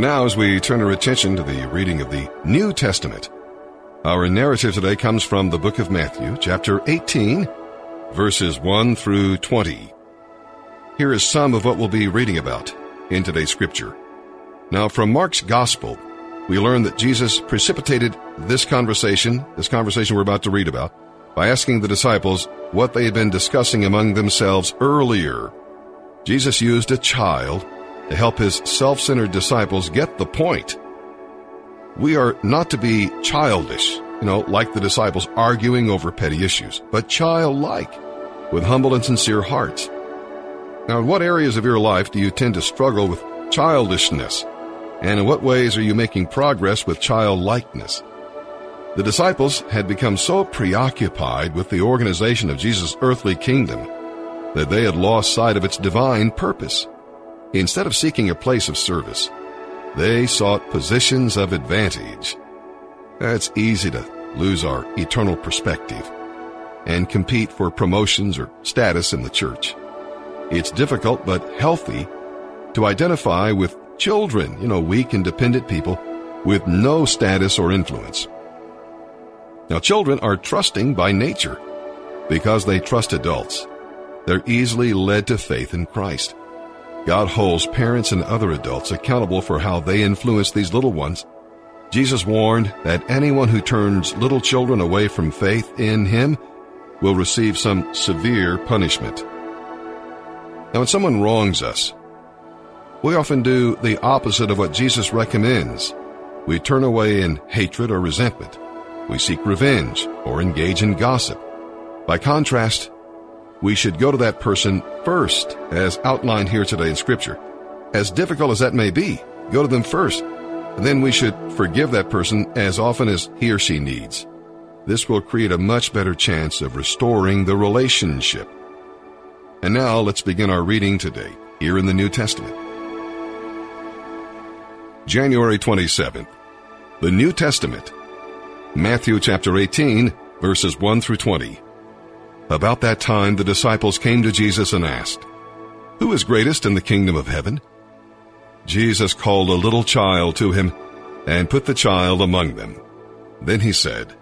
now, as we turn our attention to the reading of the New Testament, our narrative today comes from the book of Matthew, chapter 18, verses 1 through 20. Here is some of what we'll be reading about in today's scripture. Now, from Mark's Gospel, we learn that Jesus precipitated this conversation, this conversation we're about to read about, by asking the disciples what they had been discussing among themselves earlier. Jesus used a child to help his self centered disciples get the point. We are not to be childish, you know, like the disciples arguing over petty issues, but childlike, with humble and sincere hearts. Now, in what areas of your life do you tend to struggle with childishness? And in what ways are you making progress with childlikeness? The disciples had become so preoccupied with the organization of Jesus' earthly kingdom that they had lost sight of its divine purpose. Instead of seeking a place of service, they sought positions of advantage. It's easy to lose our eternal perspective and compete for promotions or status in the church. It's difficult but healthy to identify with children, you know, weak and dependent people with no status or influence. Now, children are trusting by nature because they trust adults. They're easily led to faith in Christ. God holds parents and other adults accountable for how they influence these little ones. Jesus warned that anyone who turns little children away from faith in Him will receive some severe punishment. Now, when someone wrongs us, we often do the opposite of what Jesus recommends. We turn away in hatred or resentment we seek revenge or engage in gossip. By contrast, we should go to that person first, as outlined here today in Scripture. As difficult as that may be, go to them first. And then we should forgive that person as often as he or she needs. This will create a much better chance of restoring the relationship. And now let's begin our reading today, here in the New Testament. January 27th. The New Testament Matthew chapter 18, verses 1 through 20. About that time the disciples came to Jesus and asked, Who is greatest in the kingdom of heaven? Jesus called a little child to him and put the child among them. Then he said,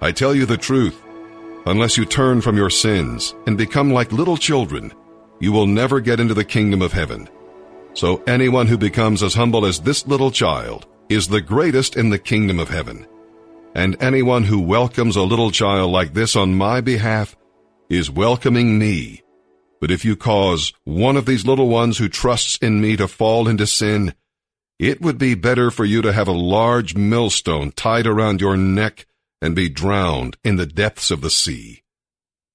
I tell you the truth, unless you turn from your sins and become like little children, you will never get into the kingdom of heaven. So anyone who becomes as humble as this little child is the greatest in the kingdom of heaven and anyone who welcomes a little child like this on my behalf is welcoming me. But if you cause one of these little ones who trusts in me to fall into sin, it would be better for you to have a large millstone tied around your neck and be drowned in the depths of the sea.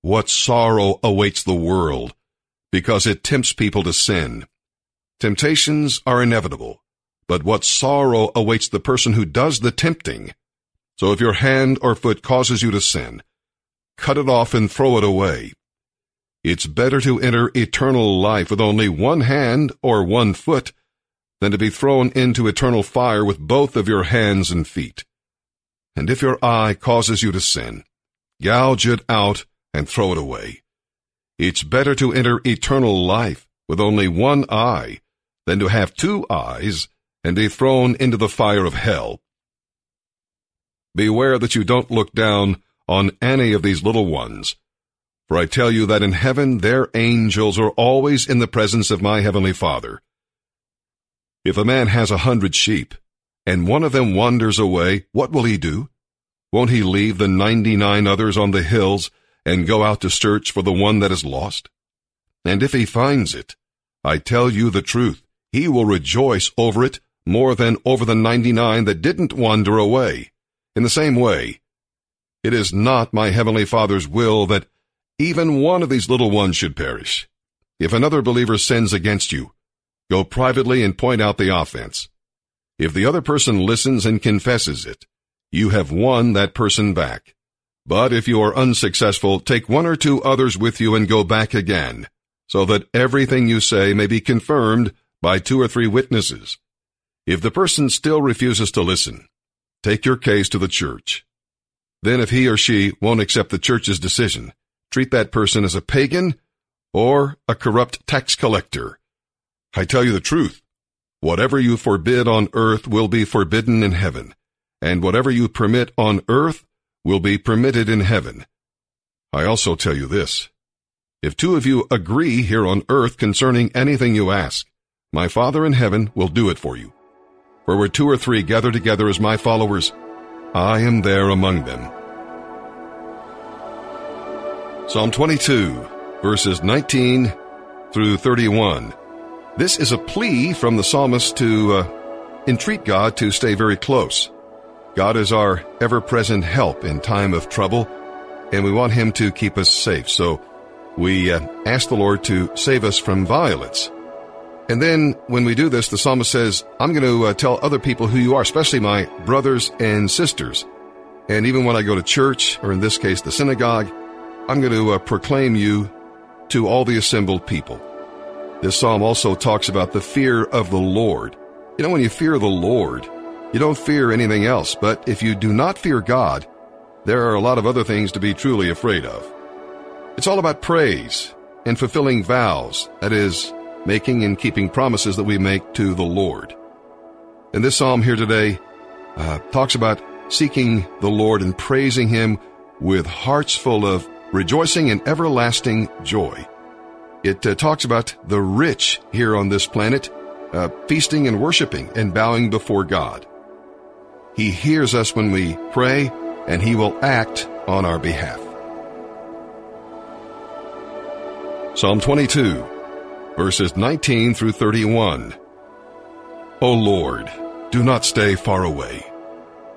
What sorrow awaits the world because it tempts people to sin. Temptations are inevitable, but what sorrow awaits the person who does the tempting. So if your hand or foot causes you to sin, cut it off and throw it away. It's better to enter eternal life with only one hand or one foot than to be thrown into eternal fire with both of your hands and feet. And if your eye causes you to sin, gouge it out and throw it away. It's better to enter eternal life with only one eye than to have two eyes and be thrown into the fire of hell. Beware that you don't look down on any of these little ones. For I tell you that in heaven their angels are always in the presence of my heavenly Father. If a man has a hundred sheep, and one of them wanders away, what will he do? Won't he leave the ninety-nine others on the hills and go out to search for the one that is lost? And if he finds it, I tell you the truth, he will rejoice over it more than over the ninety-nine that didn't wander away. In the same way, it is not my heavenly Father's will that even one of these little ones should perish. If another believer sins against you, go privately and point out the offense. If the other person listens and confesses it, you have won that person back. But if you are unsuccessful, take one or two others with you and go back again, so that everything you say may be confirmed by two or three witnesses. If the person still refuses to listen, Take your case to the church. Then if he or she won't accept the church's decision, treat that person as a pagan or a corrupt tax collector. I tell you the truth. Whatever you forbid on earth will be forbidden in heaven, and whatever you permit on earth will be permitted in heaven. I also tell you this. If two of you agree here on earth concerning anything you ask, my Father in heaven will do it for you. For where two or three gather together as my followers, I am there among them. Psalm 22, verses 19 through 31. This is a plea from the psalmist to uh, entreat God to stay very close. God is our ever present help in time of trouble, and we want Him to keep us safe. So we uh, ask the Lord to save us from violence. And then when we do this, the psalmist says, I'm going to uh, tell other people who you are, especially my brothers and sisters. And even when I go to church, or in this case, the synagogue, I'm going to uh, proclaim you to all the assembled people. This psalm also talks about the fear of the Lord. You know, when you fear the Lord, you don't fear anything else, but if you do not fear God, there are a lot of other things to be truly afraid of. It's all about praise and fulfilling vows, that is, making and keeping promises that we make to the Lord. And this psalm here today uh, talks about seeking the Lord and praising Him with hearts full of rejoicing and everlasting joy. It uh, talks about the rich here on this planet, uh, feasting and worshiping and bowing before God. He hears us when we pray, and He will act on our behalf. Psalm 22 verses 19 through 31. O Lord, do not stay far away.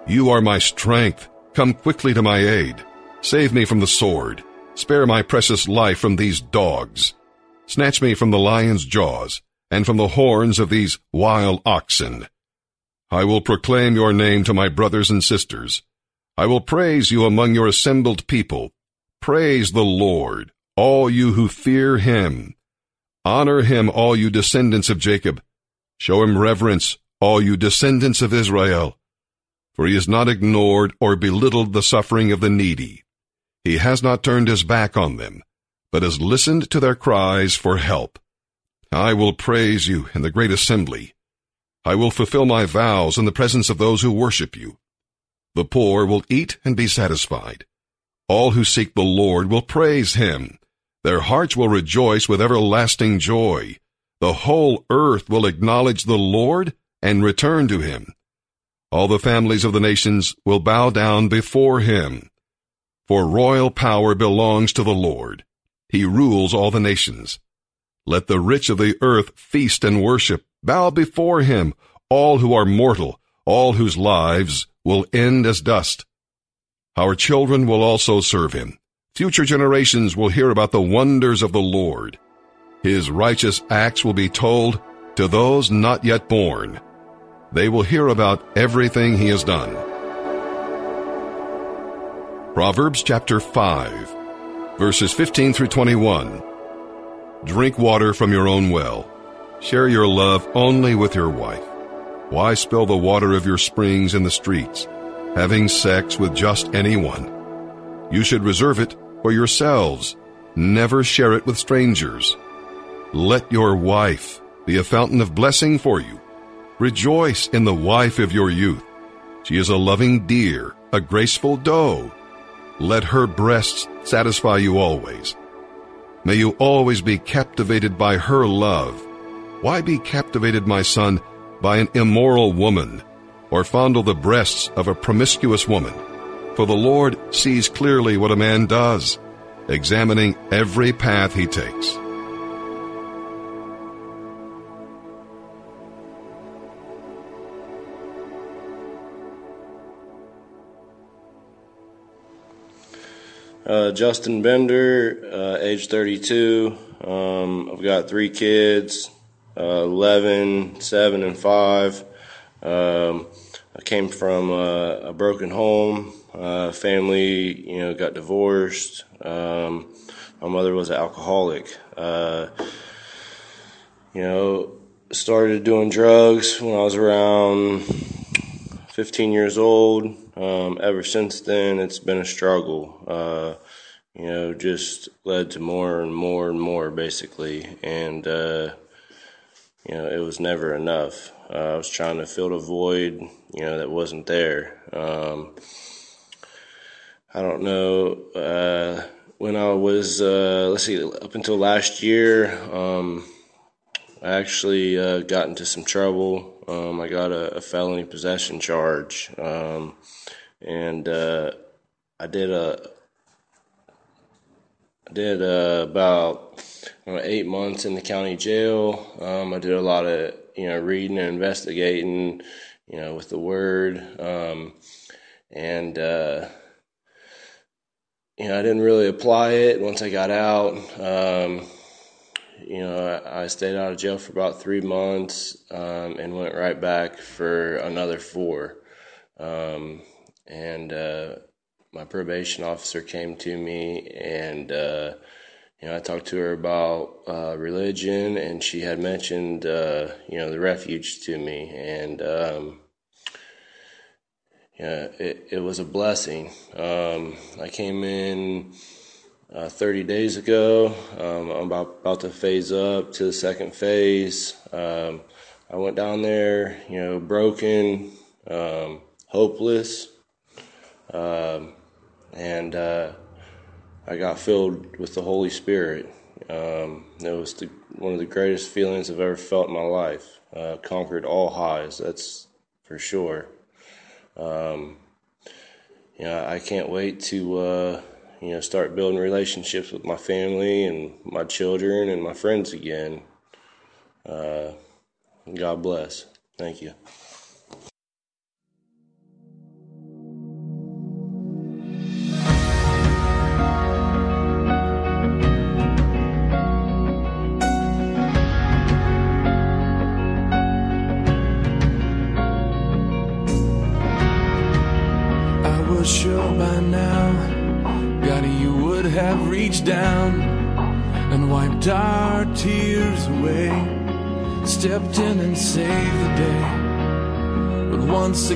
You are my strength. Come quickly to my aid. Save me from the sword. Spare my precious life from these dogs. Snatch me from the lion's jaws and from the horns of these wild oxen. I will proclaim your name to my brothers and sisters. I will praise you among your assembled people. Praise the Lord, all you who fear him. Honor him, all you descendants of Jacob. Show him reverence, all you descendants of Israel. For he has not ignored or belittled the suffering of the needy. He has not turned his back on them, but has listened to their cries for help. I will praise you in the great assembly. I will fulfill my vows in the presence of those who worship you. The poor will eat and be satisfied. All who seek the Lord will praise him. Their hearts will rejoice with everlasting joy. The whole earth will acknowledge the Lord and return to him. All the families of the nations will bow down before him. For royal power belongs to the Lord. He rules all the nations. Let the rich of the earth feast and worship, bow before him, all who are mortal, all whose lives will end as dust. Our children will also serve him. Future generations will hear about the wonders of the Lord. His righteous acts will be told to those not yet born. They will hear about everything he has done. Proverbs chapter 5, verses 15 through 21. Drink water from your own well. Share your love only with your wife. Why spill the water of your springs in the streets, having sex with just anyone? You should reserve it for yourselves. Never share it with strangers. Let your wife be a fountain of blessing for you. Rejoice in the wife of your youth. She is a loving deer, a graceful doe. Let her breasts satisfy you always. May you always be captivated by her love. Why be captivated, my son, by an immoral woman, or fondle the breasts of a promiscuous woman? For the Lord sees clearly what a man does, examining every path he takes. Uh, Justin Bender, uh, age 32. Um, I've got three kids, uh, 11, 7, and 5. Um, I came from a, a broken home. Uh, family, you know, got divorced. Um, my mother was an alcoholic. Uh, you know, started doing drugs when I was around 15 years old. Um, ever since then, it's been a struggle. Uh, you know, just led to more and more and more, basically. And, uh, you know, it was never enough. Uh, I was trying to fill a void, you know, that wasn't there. Um, I don't know. Uh, when I was, uh, let's see, up until last year, um, I actually uh, got into some trouble. Um, I got a, a, felony possession charge, um, and uh, I did a I did uh, about know, eight months in the county jail. Um, I did a lot of you know reading and investigating, you know, with the word, um, and uh, you know I didn't really apply it once I got out. Um, you know, I, I, stayed out of jail for about three months um, and went right back for another four. Um, and uh, my probation officer came to me and uh, you know, I talked to her about uh, religion, and she had mentioned, uh, you know, the refuge to me, and um, yeah, it, it was a blessing. Um, I came in uh, 30 days ago. Um, I'm about, about to phase up to the second phase. Um, I went down there, you know, broken, um, hopeless, um, and uh, I got filled with the Holy Spirit. Um, it was the, one of the greatest feelings I've ever felt in my life. Uh, conquered all highs, that's for sure. Um, you know, I can't wait to uh, you know start building relationships with my family and my children and my friends again. Uh, God bless. Thank you.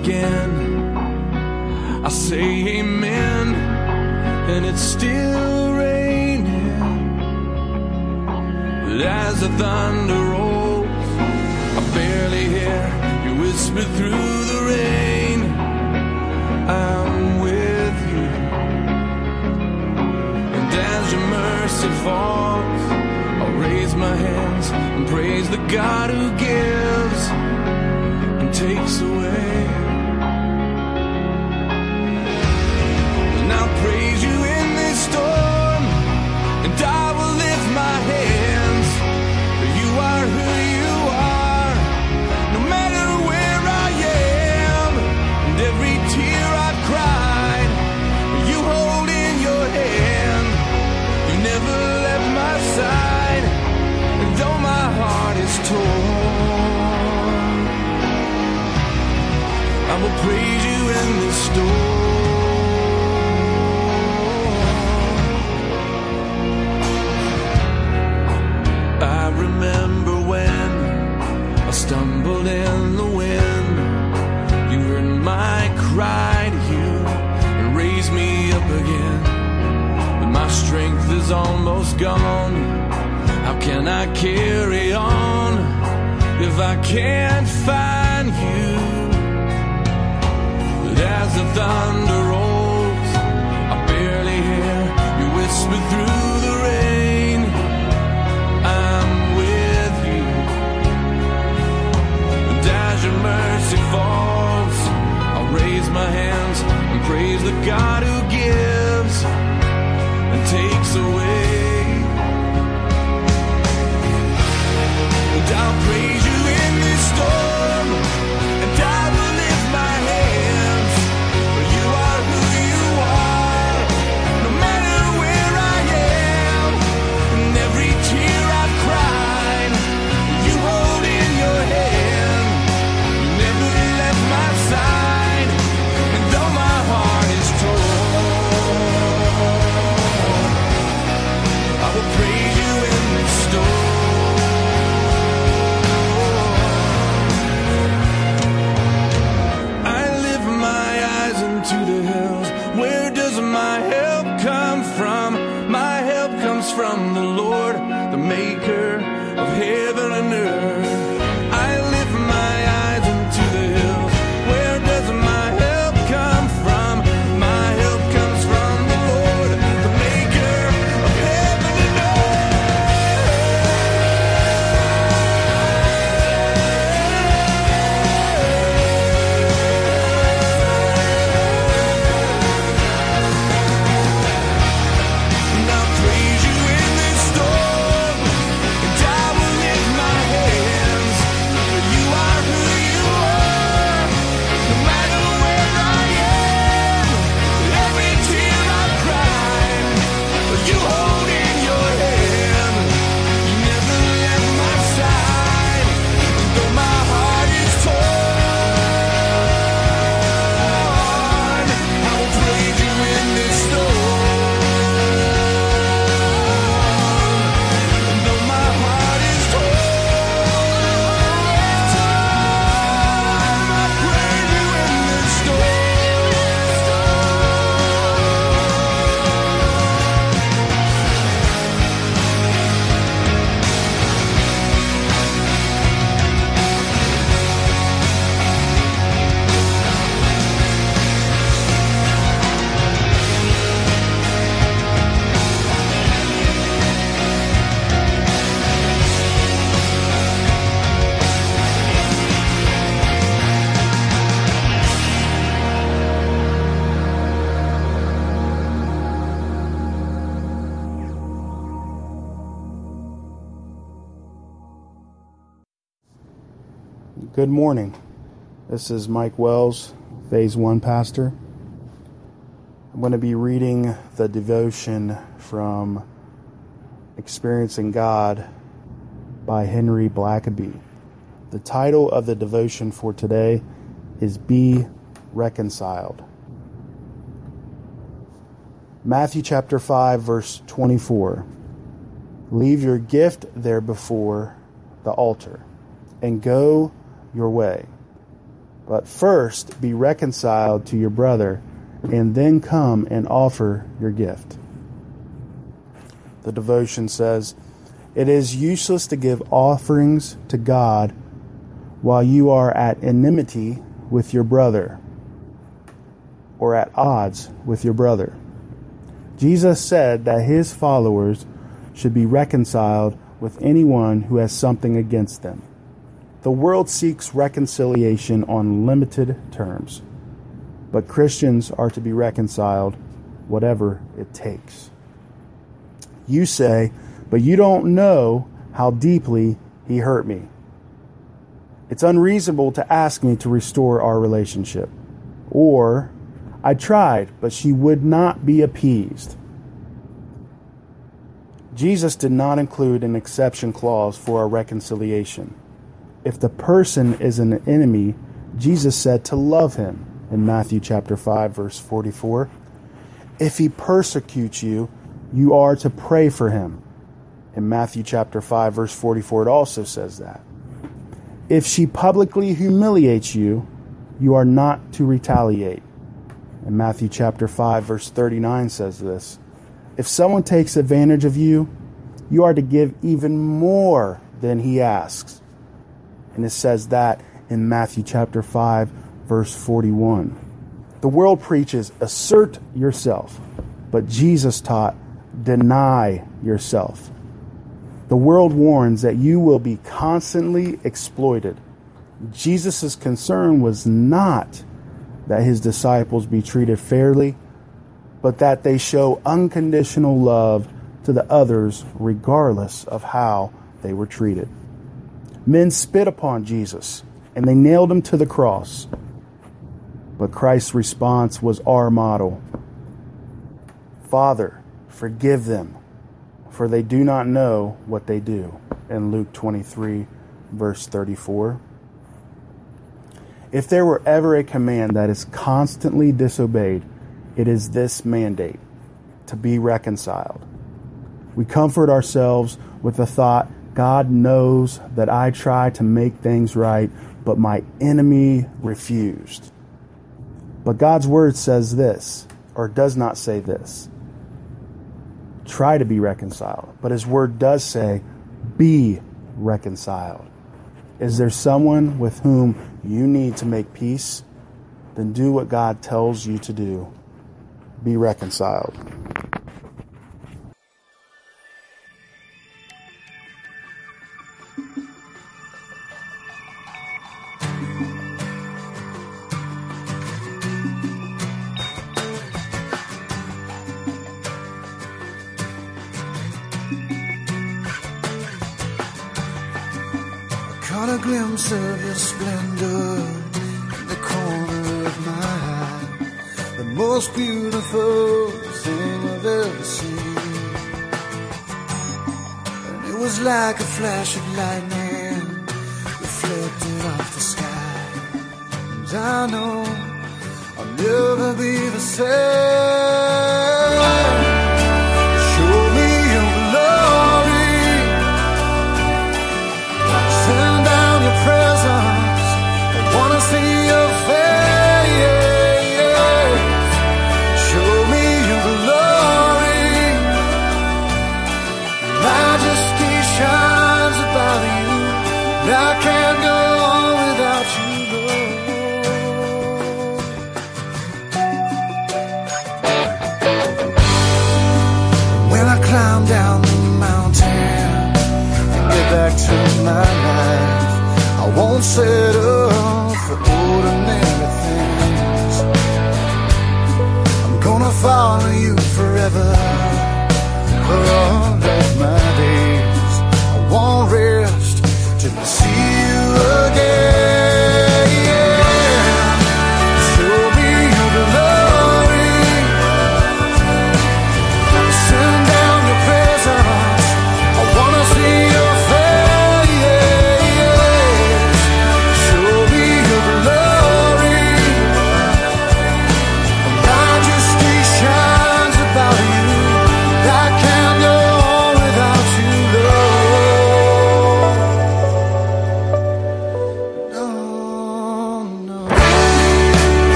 Again, I say amen, and it's still raining. But as the thunder rolls, I barely hear you whisper through the rain. I'm with you, and as your mercy falls, I'll raise my hands and praise the God who gives and takes away. Praise you in this storm, and I will lift my hands, for you are who you are, no matter where I am, and every tear I've cried, you hold in your hand. You never left my side, and though my heart is torn, I will praise you in this storm. Is almost gone. How can I carry on if I can't find you? But as the thunder rolls, I barely hear you whisper through the rain. I'm with you. And as your mercy falls, I'll raise my hands and praise the God who gives takes away. Good morning. This is Mike Wells, Phase 1 Pastor. I'm going to be reading the devotion from Experiencing God by Henry Blackaby. The title of the devotion for today is Be Reconciled. Matthew chapter 5, verse 24. Leave your gift there before the altar and go your way. But first be reconciled to your brother, and then come and offer your gift. The devotion says, It is useless to give offerings to God while you are at enmity with your brother or at odds with your brother. Jesus said that his followers should be reconciled with anyone who has something against them. The world seeks reconciliation on limited terms, but Christians are to be reconciled whatever it takes. You say, but you don't know how deeply he hurt me. It's unreasonable to ask me to restore our relationship. Or, I tried, but she would not be appeased. Jesus did not include an exception clause for a reconciliation. If the person is an enemy, Jesus said to love him in Matthew chapter 5 verse 44. If he persecutes you, you are to pray for him. In Matthew chapter 5 verse 44 it also says that. If she publicly humiliates you, you are not to retaliate. In Matthew chapter 5 verse 39 says this. If someone takes advantage of you, you are to give even more than he asks. And it says that in Matthew chapter 5, verse 41. The world preaches, assert yourself, but Jesus taught, deny yourself. The world warns that you will be constantly exploited. Jesus' concern was not that his disciples be treated fairly but that they show unconditional love to the others regardless of how they were treated. Men spit upon Jesus and they nailed him to the cross. But Christ's response was our model Father, forgive them, for they do not know what they do. In Luke 23, verse 34. If there were ever a command that is constantly disobeyed, it is this mandate to be reconciled. We comfort ourselves with the thought God knows that I try to make things right, but my enemy refused. But God's word says this, or does not say this. Try to be reconciled. But his word does say, be reconciled. Is there someone with whom you need to make peace? Then do what God tells you to do be reconciled. Caught a glimpse of your splendor in the corner of my eye. The most beautiful thing I've ever seen. And it was like a flash of lightning reflected off the sky. And I know I'll never be the same.